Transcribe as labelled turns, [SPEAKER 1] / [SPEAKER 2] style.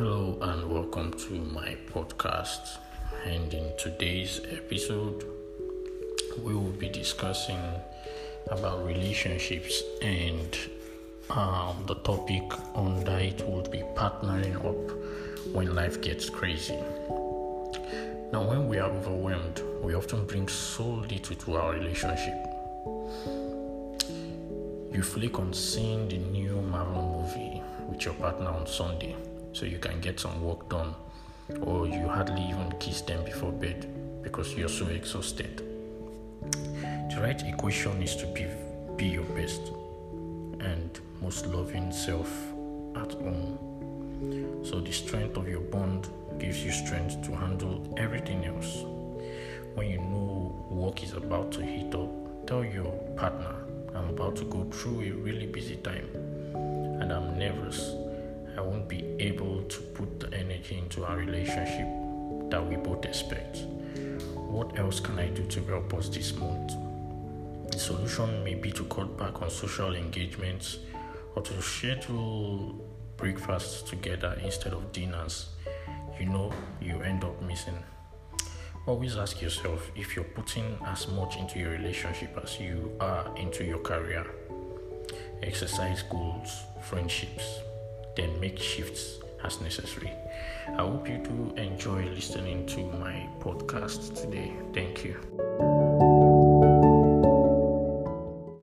[SPEAKER 1] welcome to my podcast. And in today's episode, we will be discussing about relationships and um, the topic under it would be partnering up when life gets crazy. Now, when we are overwhelmed, we often bring so little to our relationship. You flick on seeing the new Marvel movie with your partner on Sunday so you can get some work done, or you hardly even kiss them before bed because you're so exhausted. The right equation is to be, be your best and most loving self at home. So, the strength of your bond gives you strength to handle everything else. When you know work is about to heat up, tell your partner, I'm about to go through a really busy time and I'm nervous I won't be able to put the energy into our relationship that we both expect. What else can I do to help us this month? The solution may be to cut back on social engagements or to schedule breakfasts together instead of dinners. You know, you end up missing. Always ask yourself if you're putting as much into your relationship as you are into your career. Exercise goals, friendships, then make shifts as necessary. I hope you do enjoy listening to my podcast today. Thank you.